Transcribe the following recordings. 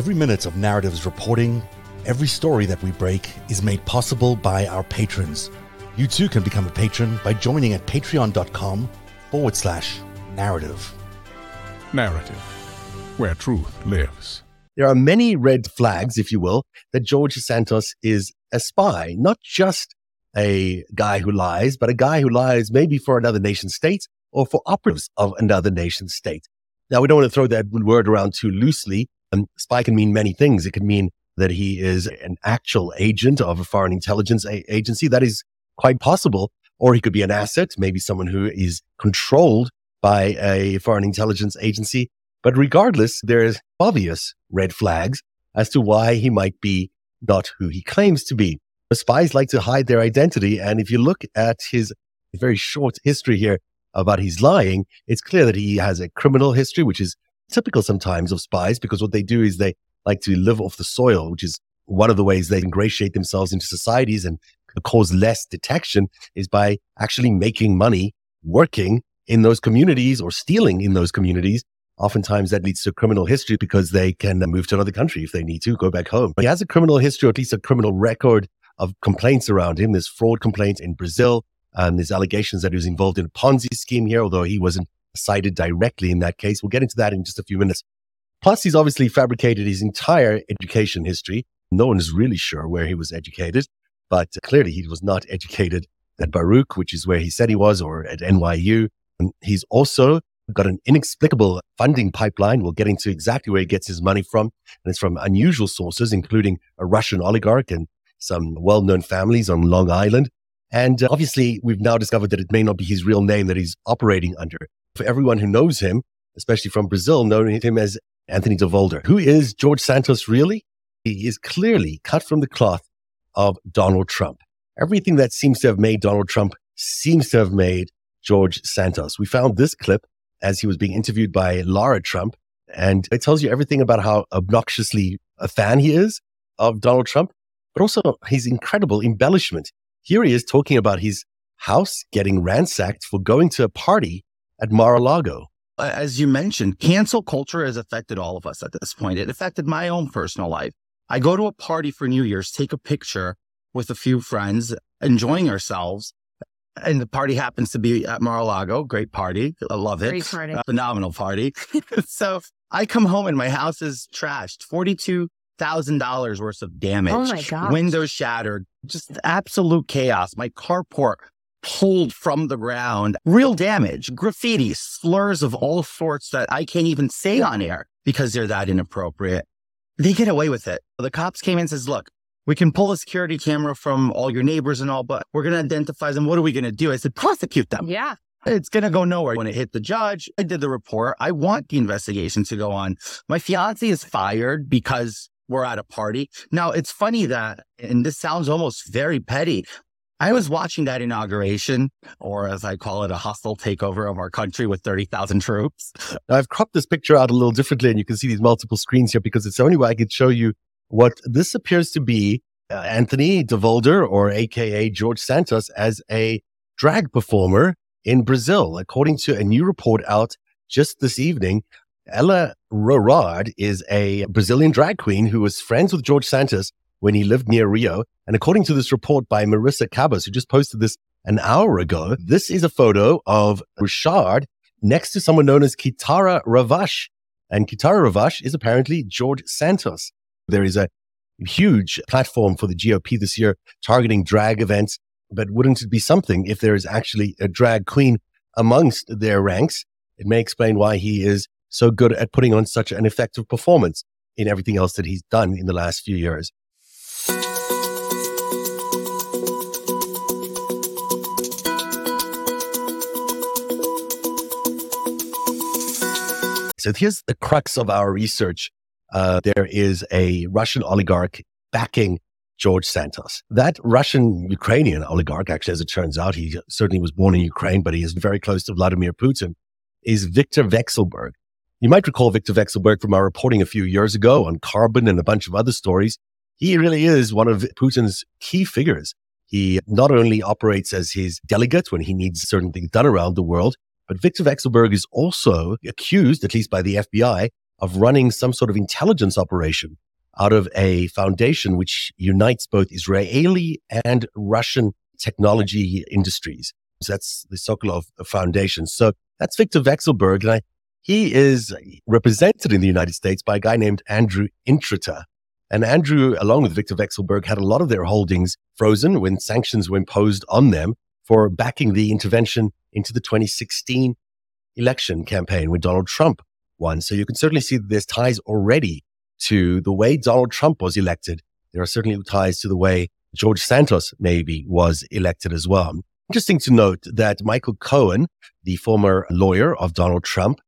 Every minute of Narativ's reporting, every story that we break is made possible by our patrons. You too can become a patron by joining at patreon.com forward slash narativ. Narativ, where truth lives. There are many red flags, if you will, that George Santos is a spy, not just a guy who lies, but a guy who lies maybe for another nation state or for operatives of another nation state. Now, we don't want to throw that word around too loosely. Um, spy can mean many things. It can mean that he is an actual agent of a foreign intelligence a- agency. That is quite possible. Or he could be an asset, maybe someone who is controlled by a foreign intelligence agency. But regardless, there's obvious red flags as to why he might be not who he claims to be. The spies like to hide their identity. And if you look at his very short history here about his lying, it's clear that he has a criminal history, which is typical sometimes of spies because what they do is they like to live off the soil, which is one of the ways they ingratiate themselves into societies and cause less detection is by actually making money working in those communities or stealing in those communities. Oftentimes that leads to criminal history because they can move to another country if they need to, go back home. But he has a criminal history, or at least a criminal record of complaints around him. There's fraud complaints in Brazil. And there's allegations that he was involved in a Ponzi scheme here, although he wasn't cited directly in that case. We'll get into that in just a few minutes. Plus, he's obviously fabricated his entire education history. No one is really sure where he was educated, but clearly he was not educated at Baruch, which is where he said he was, or at NYU. And he's also got an inexplicable funding pipeline. We'll get into exactly where he gets his money from. And it's from unusual sources, including a Russian oligarch and some well-known families on Long Island. And uh, obviously, we've now discovered that it may not be his real name that he's operating under. For everyone who knows him, especially from Brazil, knowing him as Anthony DeVolder. Who is George Santos really? He is clearly cut from the cloth of Donald Trump. Everything that seems to have made Donald Trump seems to have made George Santos. We found this clip as he was being interviewed by Lara Trump, and it tells you everything about how obnoxiously a fan he is of Donald Trump, but also his incredible embellishment. Here he is talking about his house getting ransacked for going to a party at Mar-a-Lago. As you mentioned, cancel culture has affected all of us at this point. It affected my own personal life. I go to a party for New Year's, take a picture with a few friends, enjoying ourselves. And the party happens to be at Mar-a-Lago. Great party. I love it. Great party. Uh, phenomenal party. so I come home and my house is trashed. $42,000 worth of damage. Oh my gosh. Windows shattered. Just absolute chaos. My carport pulled from the ground. Real damage, graffiti, slurs of all sorts that I can't even say on air because they're that inappropriate. They get away with it. The cops came in and says, look, we can pull a security camera from all your neighbors and all, but we're going to identify them. What are we going to do? I said, prosecute them. Yeah. It's going to go nowhere. When it hit the judge, I did the report. I want the investigation to go on. My fiance is fired because we're at a party. Now, it's funny that, and this sounds almost very petty, I was watching that inauguration, or as I call it, a hostile takeover of our country with 30,000 troops. Now, I've cropped this picture out a little differently, and you can see these multiple screens here because it's the only way I could show you what this appears to be uh, Anthony DeVolder, or AKA George Santos, as a drag performer in Brazil. According to a new report out just this evening, Eula Rochard is a Brazilian drag queen who was friends with George Santos when he lived near Rio. And according to this report by Marisa Kabas, who just posted this an hour ago, this is a photo of Rochard next to someone known as Kitara Ravash. And Kitara Ravash is apparently George Santos. There is a huge platform for the GOP this year targeting drag events. But wouldn't it be something if there is actually a drag queen amongst their ranks? It may explain why he is so good at putting on such an effective performance in everything else that he's done in the last few years. So here's the crux of our research. Uh, there is a Russian oligarch backing George Santos. That Russian Ukrainian oligarch, actually, as it turns out, he certainly was born in Ukraine, but he is very close to Vladimir Putin, is Viktor Vekselberg. You might recall Viktor Vekselberg from our reporting a few years ago on Carbyne and a bunch of other stories. He really is one of Putin's key figures. He not only operates as his delegate when he needs certain things done around the world, but Victor Vekselberg is also accused, at least by the FBI, of running some sort of intelligence operation out of a foundation which unites both Israeli and Russian technology industries. So that's the Skolkovo Foundation. So that's Victor Vekselberg. And I, he is represented in the United States by a guy named Andrew Intrater. And Andrew, along with Victor Vekselberg, had a lot of their holdings frozen when sanctions were imposed on them for backing the intervention into the 2016 election campaign when Donald Trump won. So you can certainly see that there's ties already to the way Donald Trump was elected. There are certainly ties to the way George Santos maybe was elected as well. Interesting to note that Michael Cohen, the former lawyer of Donald Trump,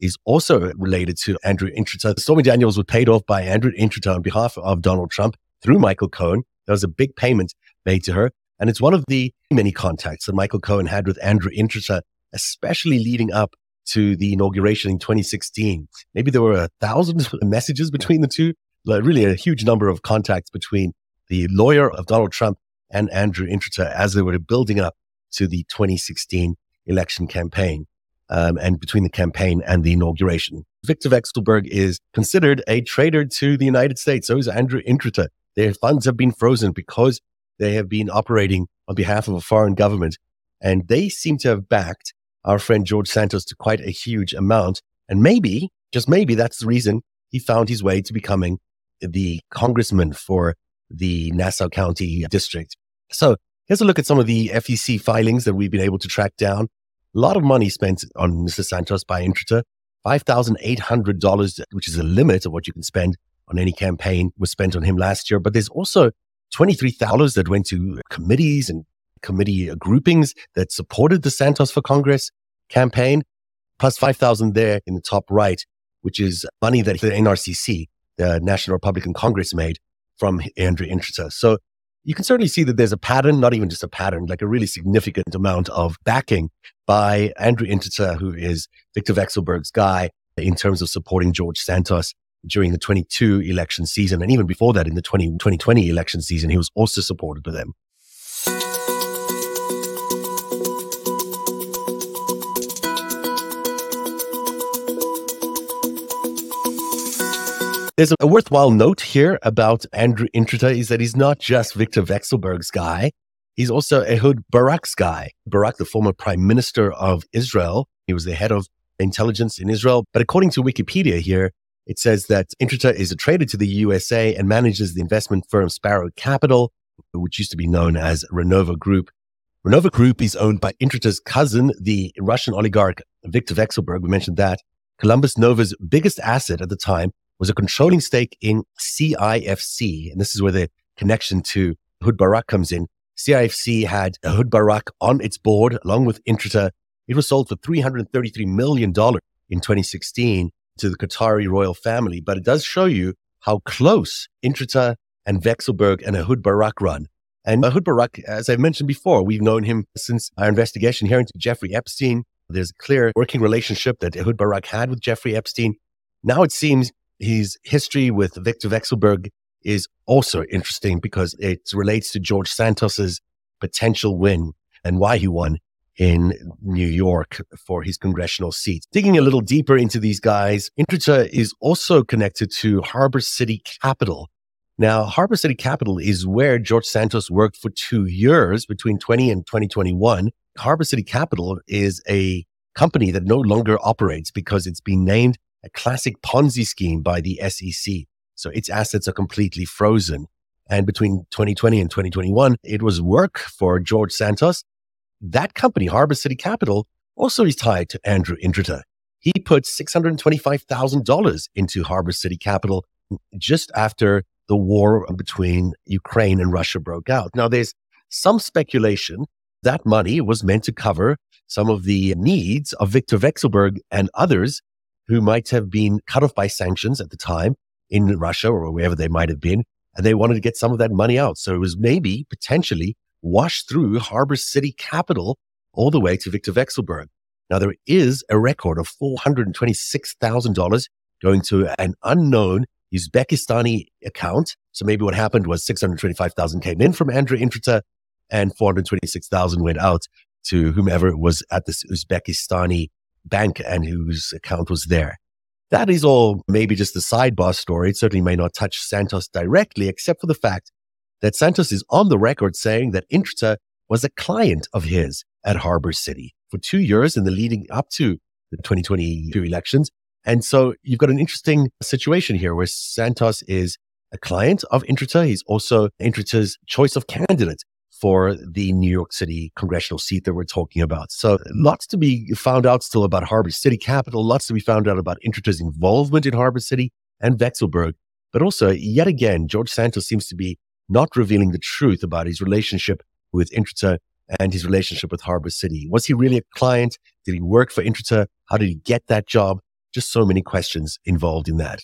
is also related to Andrew Intrater. Stormy Daniels was paid off by Andrew Intrater on behalf of Donald Trump through Michael Cohen. There was a big payment made to her. And it's one of the many contacts that Michael Cohen had with Andrew Intrater, especially leading up to the inauguration in 2016. Maybe there were a thousand messages between the two, like really a huge number of contacts between the lawyer of Donald Trump and Andrew Intrater as they were building up to the 2016 election campaign um, and between the campaign and the inauguration. Victor Vekselberg is considered a traitor to the United States. So is Andrew Intrater. Their funds have been frozen because they have been operating on behalf of a foreign government. And they seem to have backed our friend George Santos to quite a huge amount. And maybe, just maybe, that's the reason he found his way to becoming the congressman for the Nassau County district. So here's a look at some of the FEC filings that we've been able to track down. A lot of money spent on Mr. Santos by Intrater. $5,800, which is a limit of what you can spend on any campaign, was spent on him last year. But there's also 23,000 that went to committees and committee uh, groupings that supported the Santos for Congress campaign, plus 5,000 there in the top right, which is money that the NRCC, the National Republican Congress made from Andrew Intrater. So you can certainly see that there's a pattern, not even just a pattern, like a really significant amount of backing by Andrew Intrater, who is Victor Vekselberg's guy in terms of supporting George Santos during the 22 election season. And even before that, in the 20, 2020 election season, he was also supported by them. There's a worthwhile note here about Andrew Intrater is that he's not just Victor Vekselberg's guy. He's also Ehud Barak's guy. Barak, the former prime minister of Israel. He was the head of intelligence in Israel. But according to Wikipedia here, it says that Intrater is a trader to the USA and manages the investment firm Sparrow Capital, which used to be known as Renova Group. Renova Group is owned by Intrater's cousin, the Russian oligarch Viktor Vekselberg. We mentioned that. Columbus Nova's biggest asset at the time was a controlling stake in CIFC. And this is where the connection to Ehud Barak comes in. CIFC had Ehud Barak on its board along with Intrater. It was sold for $333 million in 2016 to the Qatari royal family. But it does show you how close Intrater and Vekselberg and Ehud Barak run. And Ehud Barak, as I've mentioned before, we've known him since our investigation here into Jeffrey Epstein. There's a clear working relationship that Ehud Barak had with Jeffrey Epstein. Now it seems his history with Victor Vekselberg is also interesting because it relates to George Santos's potential win and why he won in New York for his congressional seat. Digging a little deeper into these guys, Intrater is also connected to Harbor City Capital. Now, Harbor City Capital is where George Santos worked for two years between 20 and 2021. Harbor City Capital is a company that no longer operates because it's been named a classic Ponzi scheme by the SEC. So its assets are completely frozen. And between 2020 and 2021, it was work for George Santos. That company, Harbor City Capital, also is tied to Andrew Intrater. He put $625,000 into Harbor City Capital just after the war between Ukraine and Russia broke out. Now, there's some speculation that money was meant to cover some of the needs of Victor Vekselberg and others who might have been cut off by sanctions at the time in Russia or wherever they might have been. And they wanted to get some of that money out. So it was maybe potentially washed through Harbor City Capital all the way to Victor Vekselberg. Now, there is a record of $426,000 going to an unknown Uzbekistani account. So maybe what happened was 625,000 came in from Andrew Intrater and 426,000 went out to whomever was at this Uzbekistani bank and whose account was there. That is all maybe just a sidebar story. It certainly may not touch Santos directly, except for the fact that Santos is on the record saying that Intrater was a client of his at Harbor City for two years in the leading up to the 2022 elections. And so you've got an interesting situation here where Santos is a client of Intrater. He's also Intrater's choice of candidate for the New York City congressional seat that we're talking about. So lots to be found out still about Harbor City Capital, lots to be found out about Intrater's involvement in Harbor City and Vekselberg. But also, yet again, George Santos seems to be not revealing the truth about his relationship with Intrater and his relationship with Harbor City. Was he really a client? Did he work for Intrater? How did he get that job? Just so many questions involved in that.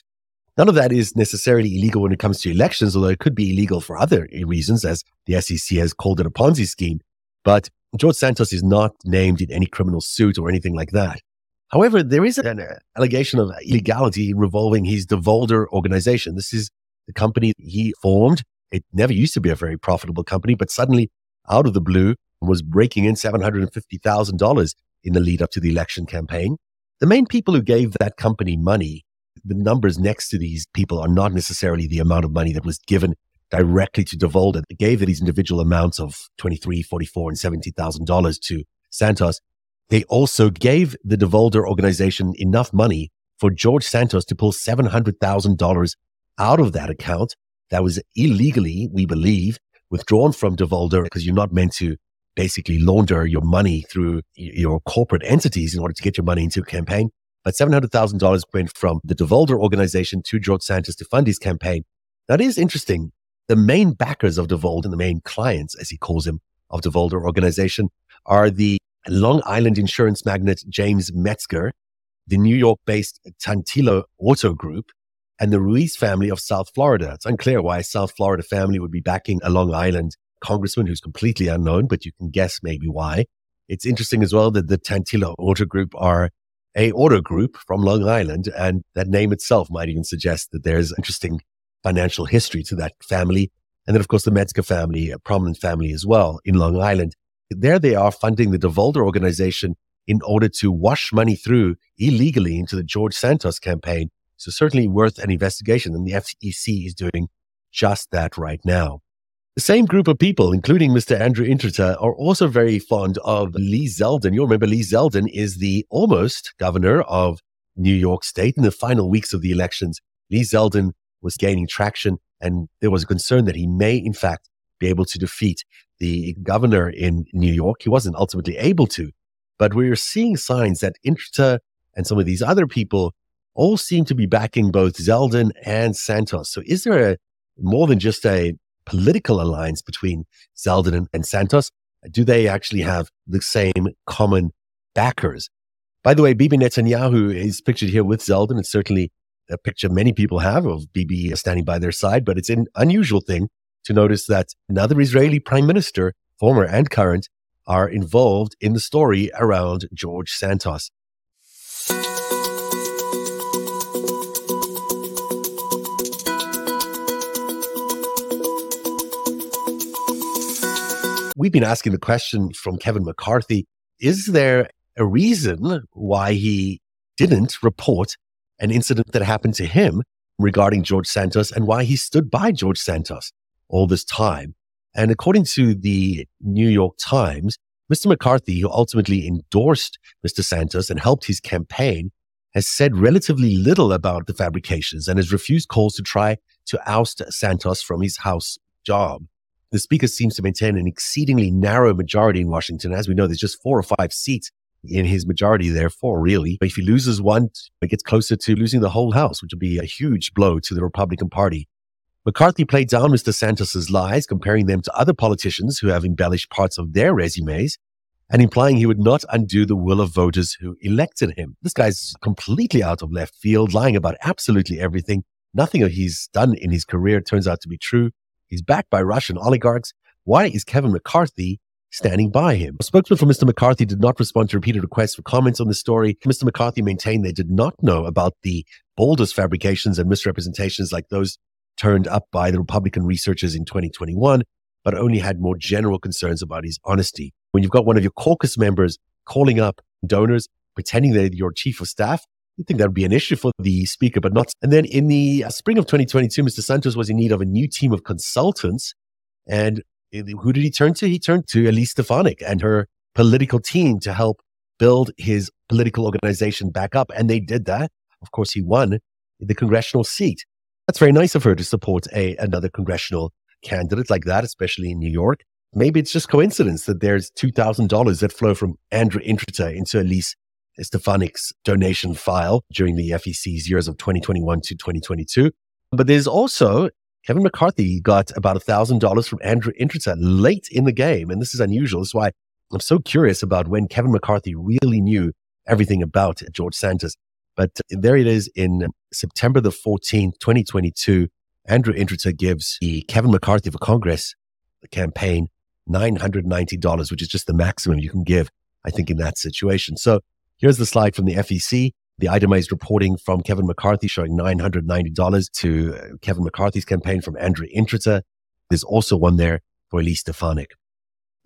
None of that is necessarily illegal when it comes to elections, although it could be illegal for other reasons, as the SEC has called it a Ponzi scheme. But George Santos is not named in any criminal suit or anything like that. However, there is an allegation of illegality revolving his Devolder organization. This is the company he formed. It never used to be a very profitable company, but suddenly, out of the blue, was breaking in $750,000 in the lead up to the election campaign. The main people who gave that company money the numbers next to these people are not necessarily the amount of money that was given directly to Devolder. They gave these individual amounts of 23, 44, and $70,000 to Santos. They also gave the Devolder organization enough money for George Santos to pull $700,000 out of that account that was illegally, we believe, withdrawn from Devolder because you're not meant to basically launder your money through your corporate entities in order to get your money into a campaign. But $700,000 went from the Devolder organization to George Santos to fund his campaign. That is interesting. The main backers of Devolder, the main clients, as he calls them, of Devolder organization are the Long Island insurance magnate James Metzger, the New York based Tantillo Auto Group, and the Ruiz family of South Florida. It's unclear why a South Florida family would be backing a Long Island congressman who's completely unknown, but you can guess maybe why. It's interesting as well that the Tantillo Auto Group are a auto group from Long Island. And that name itself might even suggest that there's interesting financial history to that family. And then, of course, the Metzger family, a prominent family as well in Long Island. There they are funding the Devolder organization in order to wash money through illegally into the George Santos campaign. So certainly worth an investigation. And the FEC is doing just that right now. The same group of people, including Mr. Andrew Intrater, are also very fond of Lee Zeldin. You'll remember Lee Zeldin is the almost governor of New York State in the final weeks of the elections. Lee Zeldin was gaining traction, and there was a concern that he may, in fact, be able to defeat the governor in New York. He wasn't ultimately able to, but we're seeing signs that Intrater and some of these other people all seem to be backing both Zeldin and Santos. So is there a more than just a political alliance between Zeldin and Santos? Do they actually have the same common backers? By the way, Bibi Netanyahu is pictured here with Zeldin. It's certainly a picture many people have of Bibi standing by their side, but it's an unusual thing to notice that another Israeli prime minister, former and current, are involved in the story around George Santos. We've been asking the question from Kevin McCarthy is there a reason why he didn't report an incident that happened to him regarding George Santos and why he stood by George Santos all this time? And according to the New York Times, Mr. McCarthy, who ultimately endorsed Mr. Santos and helped his campaign, has said relatively little about the fabrications and has refused calls to try to oust Santos from his House job the speaker seems to maintain an exceedingly narrow majority in Washington. As we know, there's just four or five seats in his majority there, four really. But if he loses one, it gets closer to losing the whole House, which would be a huge blow to the Republican Party. McCarthy played down Mr. Santos's lies, comparing them to other politicians who have embellished parts of their resumes and implying he would not undo the will of voters who elected him. This guy's completely out of left field, lying about absolutely everything. Nothing he's done in his career turns out to be true. He's backed by Russian oligarchs. Why is Kevin McCarthy standing by him? A spokesman for Mr. McCarthy did not respond to repeated requests for comments on the story. Mr. McCarthy maintained they did not know about the boldest fabrications and misrepresentations like those turned up by the Republican researchers in 2021, but only had more general concerns about his honesty. When you've got one of your caucus members calling up donors, pretending they're your chief of staff, You think that would be an issue for the speaker, but not. And then in the uh, spring of 2022, Mr. Santos was in need of a new team of consultants. And who did he turn to? He turned to Elise Stefanik and her political team to help build his political organization back up. And they did that. Of course, he won the congressional seat. That's very nice of her to support a, another congressional candidate like that, especially in New York. Maybe it's just coincidence that there's $2,000 that flow from Andrew Intrater into Elise Stefanik's donation file during the FEC's years of 2021 to 2022. But there's also Kevin McCarthy got about $1,000 from Andrew Intrater late in the game. And this is unusual. That's why I'm so curious about when Kevin McCarthy really knew everything about George Santos. But there it is in September the 14th, 2022. Andrew Intrater gives the Kevin McCarthy for Congress the campaign $990, which is just the maximum you can give, I think, in that situation. So here's the slide from the FEC. The itemized reporting from Kevin McCarthy showing $990 to uh, Kevin McCarthy's campaign from Andrew Intrater. There's also one there for Elise Stefanik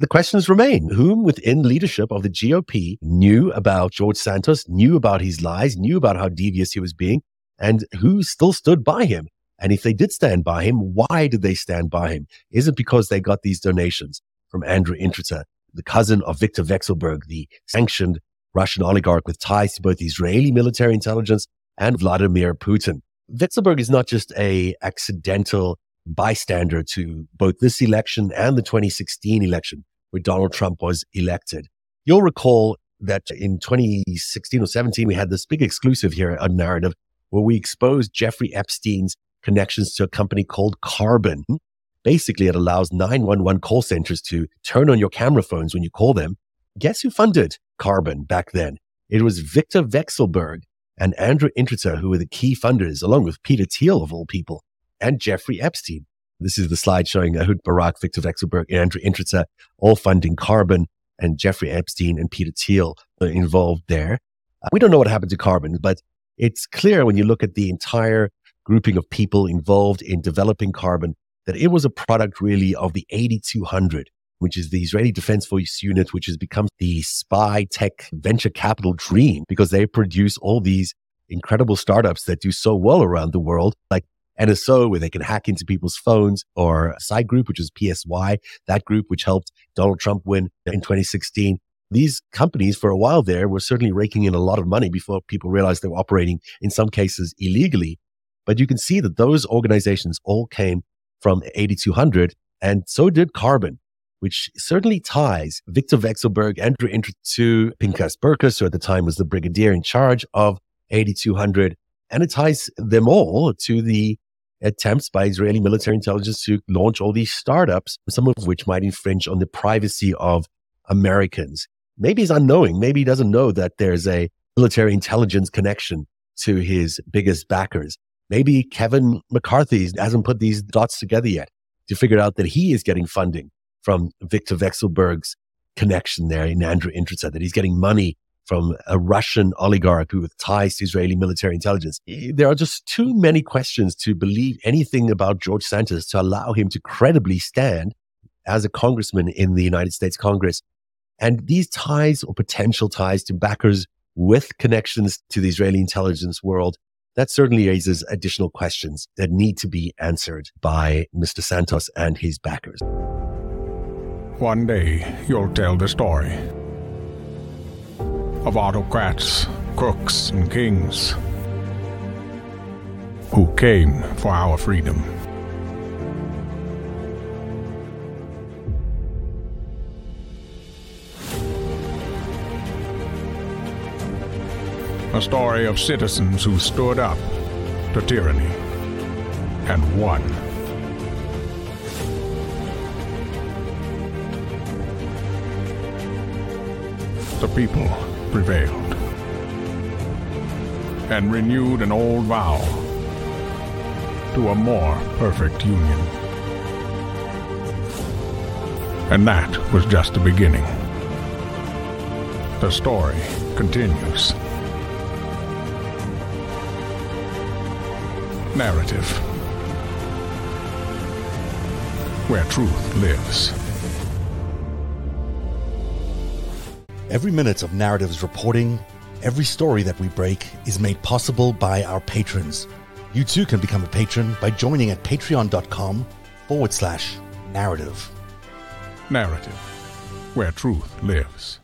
the questions remain. Whom within leadership of the GOP knew about George Santos, knew about his lies, knew about how devious he was being, and who still stood by him? And if they did stand by him, why did they stand by him? Is it because they got these donations from Andrew Intrater, the cousin of Victor Vekselberg, the sanctioned Russian oligarch with ties to both Israeli military intelligence and Vladimir Putin? Vekselberg is not just a accidental bystander to both this election and the 2016 election where Donald Trump was elected. You'll recall that in 2016 or 17, we had this big exclusive here on Narativ where we exposed Jeffrey Epstein's connections to a company called Carbyne. Basically, it allows 911 call centers to turn on your camera phones when you call them. Guess who funded Carbyne back then? It was Victor Vekselberg and Andrew Intrater, who were the key funders, along with Peter Thiel, of all people, and Jeffrey Epstein. This is the slide showing Ehud Barak, Viktor and Andrew Intrater, all funding Carbyne, and Jeffrey Epstein and Peter Thiel involved there. Uh, we don't know what happened to Carbyne, but it's clear when you look at the entire grouping of people involved in developing Carbyne that it was a product really of the 8200, which is the Israeli Defense Force unit, which has become the spy tech venture capital dream because they produce all these incredible startups that do so well around the world, like NSO, where they can hack into people's phones, or Psy Group, which is PSY, that group which helped Donald Trump win in 2016. These companies, for a while there, were certainly raking in a lot of money before people realized they were operating, in some cases, illegally. But you can see that those organizations all came from 8200, and so did Carbyne, which certainly ties Victor Andrew Intrater to Pinchas Buchris, who at the time was the brigadier in charge of 8200. And it ties them all to the attempts by Israeli military intelligence to launch all these startups, some of which might infringe on the privacy of Americans. Maybe he's unknowing. Maybe he doesn't know that there's a military intelligence connection to his biggest backers. Maybe Kevin McCarthy hasn't put these dots together yet to figure out that he is getting funding from Victor Vekselberg's connection there in Andrew Intrater, that he's getting money from a Russian oligarch who with ties to Israeli military intelligence. There are just too many questions to believe anything about George Santos to allow him to credibly stand as a congressman in the United States Congress. And these ties or potential ties to backers with connections to the Israeli intelligence world, that certainly raises additional questions that need to be answered by Mr. Santos and his backers. One day, you'll tell the story of autocrats, crooks, and kings who came for our freedom. A story of citizens who stood up to tyranny and won. The people prevailed and renewed an old vow to a more perfect union. And that was just the beginning. The story continues. Narativ where truth lives. Every minute of Narativ's reporting, Every story that we break is made possible by our patrons. You too can become a patron by joining at patreon.com forward slash narativ. Narativ, where truth lives.